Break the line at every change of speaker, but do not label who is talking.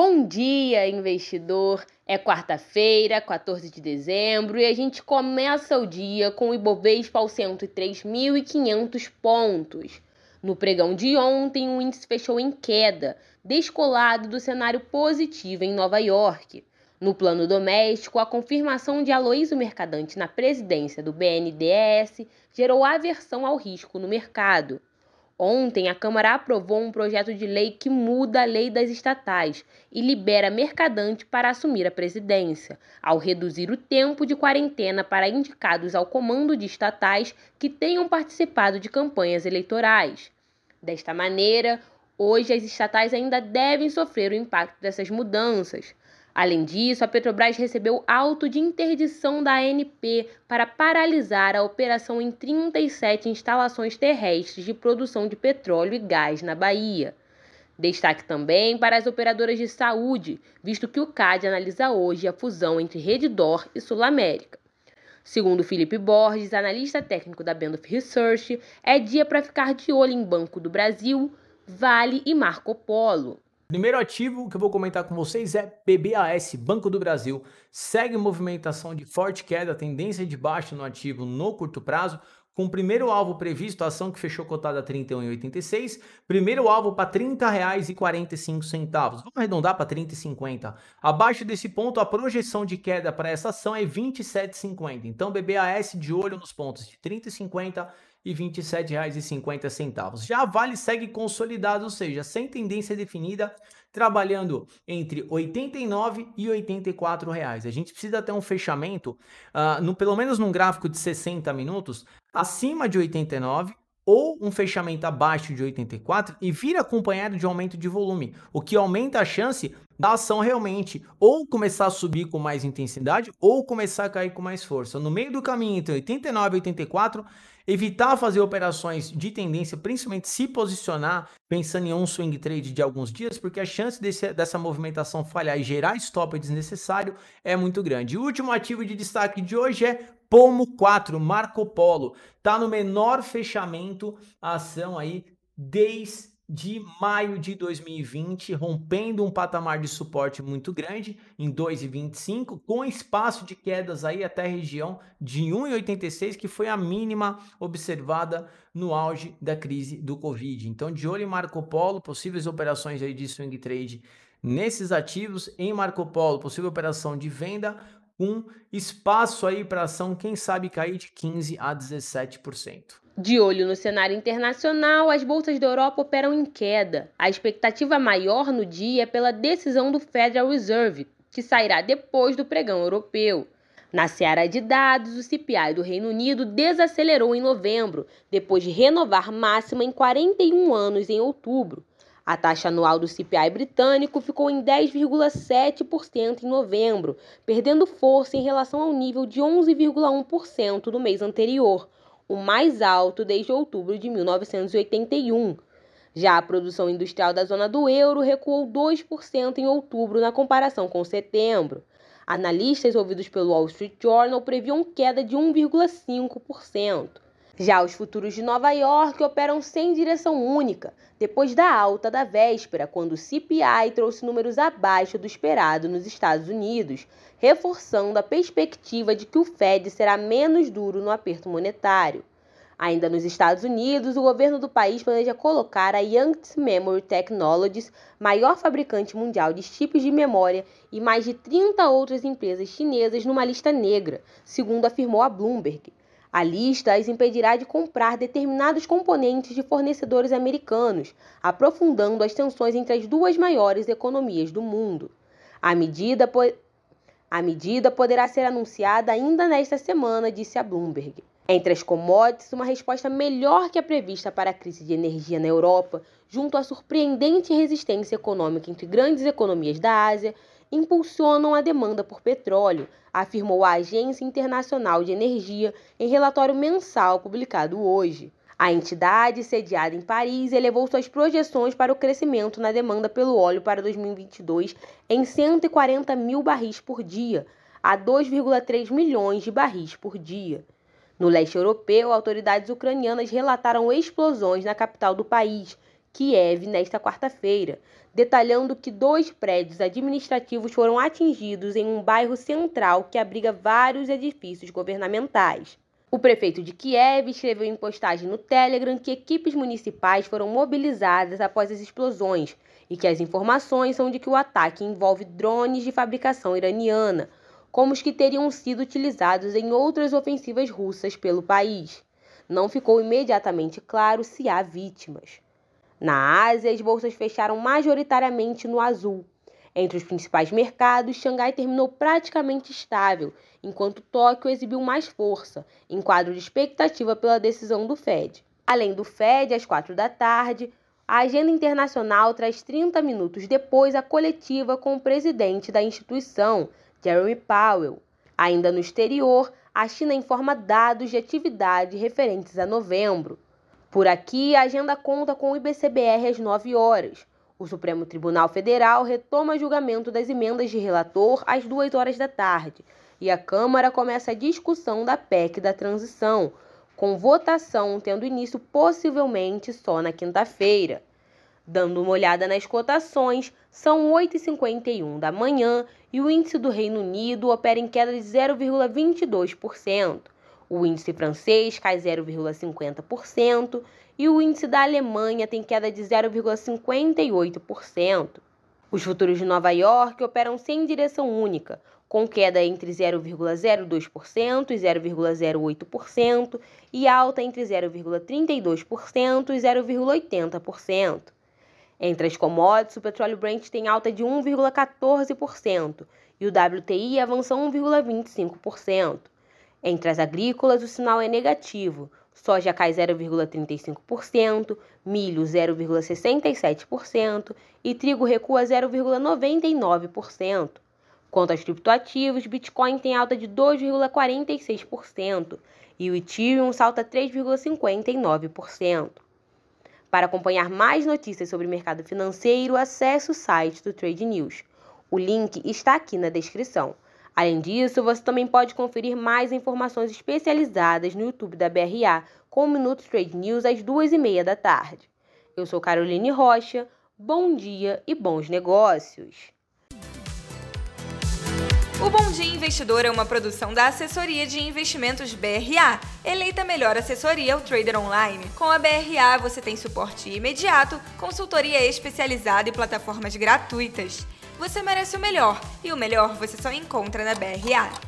Bom dia, investidor! É quarta-feira, 14 de dezembro, e a gente começa o dia com o Ibovespa aos 103.500 pontos. No pregão de ontem, o índice fechou em queda, descolado do cenário positivo em Nova York. No plano doméstico, a confirmação de Aloysio Mercadante na presidência do BNDES gerou aversão ao risco no mercado. Ontem, a Câmara aprovou um projeto de lei que muda a lei das estatais e libera Mercadante para assumir a presidência, ao reduzir o tempo de quarentena para indicados ao comando de estatais que tenham participado de campanhas eleitorais. Desta maneira, hoje as estatais ainda devem sofrer o impacto dessas mudanças. Além disso, a Petrobras recebeu auto de interdição da ANP para paralisar a operação em 37 instalações terrestres de produção de petróleo e gás na Bahia. Destaque também para as operadoras de saúde, visto que o CAD analisa hoje a fusão entre Redditor e Sul América. Segundo Felipe Borges, analista técnico da Bendorf Research, é dia para ficar de olho em Banco do Brasil, Vale e Marco Polo.
Primeiro ativo que eu vou comentar com vocês é BBAS, Banco do Brasil. Segue movimentação de forte queda, tendência de baixa no ativo no curto prazo, com o primeiro alvo previsto, a ação que fechou cotada a R$ 31,86, primeiro alvo para R$ 30,45. Vamos arredondar para R$ 30,50. Abaixo desse ponto, a projeção de queda para essa ação é R$ 27,50. Então, BBAS de olho nos pontos de R$ 30,50 e R$ 27,50. Já Vale segue consolidado, ou seja, sem tendência definida, trabalhando entre R$ 89 e 84 reais. A gente precisa ter um fechamento, uh, no, pelo menos num gráfico de 60 minutos, acima de 89 ou um fechamento abaixo de 84 e vir acompanhado de aumento de volume, o que aumenta a chance da ação realmente ou começar a subir com mais intensidade ou começar a cair com mais força. No meio do caminho entre 89 e 84, evitar fazer operações de tendência, principalmente se posicionar pensando em um swing trade de alguns dias, porque a chance desse, dessa movimentação falhar e gerar stop desnecessário é muito grande. O último ativo de destaque de hoje é Pomo 4, Marco Polo. Tá no menor fechamento a ação aí desde de maio de 2020, rompendo um patamar de suporte muito grande em 2,25, com espaço de quedas aí até a região de 1,86, que foi a mínima observada no auge da crise do Covid. Então, de olho em Marco Polo, possíveis operações aí de swing trade nesses ativos, em Marco Polo, possível operação de venda, com espaço aí para ação, quem sabe cair de 15 a 17%.
De olho no cenário internacional, as bolsas da Europa operam em queda. A expectativa maior no dia é pela decisão do Federal Reserve, que sairá depois do pregão europeu. Na seara de dados, o CPI do Reino Unido desacelerou em novembro, depois de renovar máxima em 41 anos em outubro. A taxa anual do CPI britânico ficou em 10,7% em novembro, perdendo força em relação ao nível de 11,1% no mês anterior o mais alto desde outubro de 1981. Já a produção industrial da zona do euro recuou 2% em outubro na comparação com setembro. Analistas ouvidos pelo Wall Street Journal previam queda de 1,5%. Já os futuros de Nova York operam sem direção única, depois da alta da véspera, quando o CPI trouxe números abaixo do esperado nos Estados Unidos, reforçando a perspectiva de que o Fed será menos duro no aperto monetário. Ainda nos Estados Unidos, o governo do país planeja colocar a Yankees Memory Technologies, maior fabricante mundial de chips de memória, e mais de 30 outras empresas chinesas numa lista negra, segundo afirmou a Bloomberg. A lista as impedirá de comprar determinados componentes de fornecedores americanos, aprofundando as tensões entre as duas maiores economias do mundo. A medida, po... a medida poderá ser anunciada ainda nesta semana, disse a Bloomberg. Entre as commodities, uma resposta melhor que a prevista para a crise de energia na Europa, junto à surpreendente resistência econômica entre grandes economias da Ásia, impulsionam a demanda por petróleo, afirmou a Agência Internacional de Energia em relatório mensal publicado hoje. A entidade, sediada em Paris, elevou suas projeções para o crescimento na demanda pelo óleo para 2022 em 140 mil barris por dia, a 2,3 milhões de barris por dia. No leste europeu, autoridades ucranianas relataram explosões na capital do país, Kiev nesta quarta-feira, detalhando que dois prédios administrativos foram atingidos em um bairro central que abriga vários edifícios governamentais. O prefeito de Kiev escreveu em postagem no Telegram que equipes municipais foram mobilizadas após as explosões e que as informações são de que o ataque envolve drones de fabricação iraniana, como os que teriam sido utilizados em outras ofensivas russas pelo país. Não ficou imediatamente claro se há vítimas. Na Ásia, as bolsas fecharam majoritariamente no azul. Entre os principais mercados, Xangai terminou praticamente estável, enquanto Tóquio exibiu mais força, em quadro de expectativa pela decisão do Fed. Além do Fed, às quatro da tarde, a agenda internacional traz 30 minutos depois a coletiva com o presidente da instituição, Jeremy Powell. Ainda no exterior, a China informa dados de atividade referentes a novembro. Por aqui, a agenda conta com o IBCBR às 9 horas. O Supremo Tribunal Federal retoma julgamento das emendas de relator às 2 horas da tarde e a Câmara começa a discussão da PEC da transição, com votação tendo início possivelmente só na quinta-feira. Dando uma olhada nas cotações, são 8h51 da manhã e o índice do Reino Unido opera em queda de 0,22%. O índice francês cai 0,50% e o índice da Alemanha tem queda de 0,58%. Os futuros de Nova York operam sem direção única, com queda entre 0,02% e 0,08% e alta entre 0,32% e 0,80%. Entre as commodities, o petróleo Brent tem alta de 1,14% e o WTI avança 1,25%. Entre as agrícolas, o sinal é negativo. Soja cai 0,35%, milho 0,67% e trigo recua 0,99%. Quanto aos criptoativos, Bitcoin tem alta de 2,46% e o Ethereum salta 3,59%. Para acompanhar mais notícias sobre o mercado financeiro, acesse o site do Trade News. O link está aqui na descrição. Além disso, você também pode conferir mais informações especializadas no YouTube da BRA com o Minuto Trade News às duas e meia da tarde. Eu sou Caroline Rocha, bom dia e bons negócios!
O Bom Dia Investidor é uma produção da Assessoria de Investimentos BRA, eleita melhor assessoria ao trader online. Com a BRA você tem suporte imediato, consultoria especializada e plataformas gratuitas. Você merece o melhor, e o melhor você só encontra na BRA.